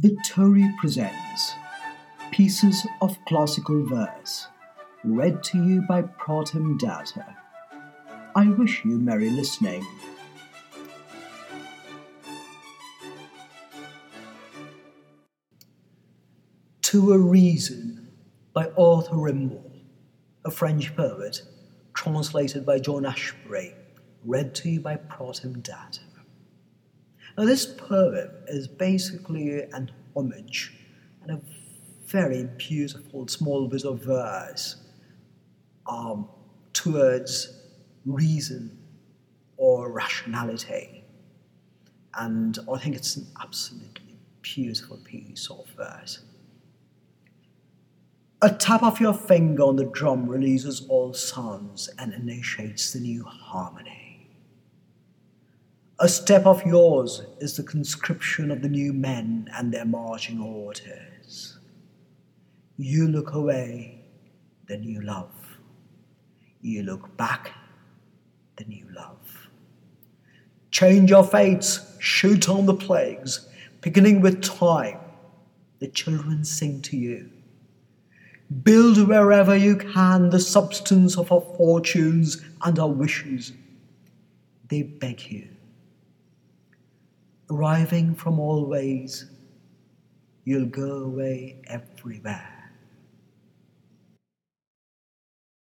Victoria presents Pieces of Classical Verse, read to you by Pratham Datta. I wish you merry listening. To a Reason by Arthur Rimbaud, a French poet, translated by John Ashbery, read to you by Pratham Datta. Now, this poem is basically an homage and a very beautiful small bit of verse um, towards reason or rationality. And I think it's an absolutely beautiful piece of verse. A tap of your finger on the drum releases all sounds and initiates the new harmony. A step of yours is the conscription of the new men and their marching orders. You look away, then you love. You look back, then you love. Change your fates, shoot on the plagues, beginning with time. The children sing to you. Build wherever you can the substance of our fortunes and our wishes. They beg you. Arriving from all ways, you'll go away everywhere.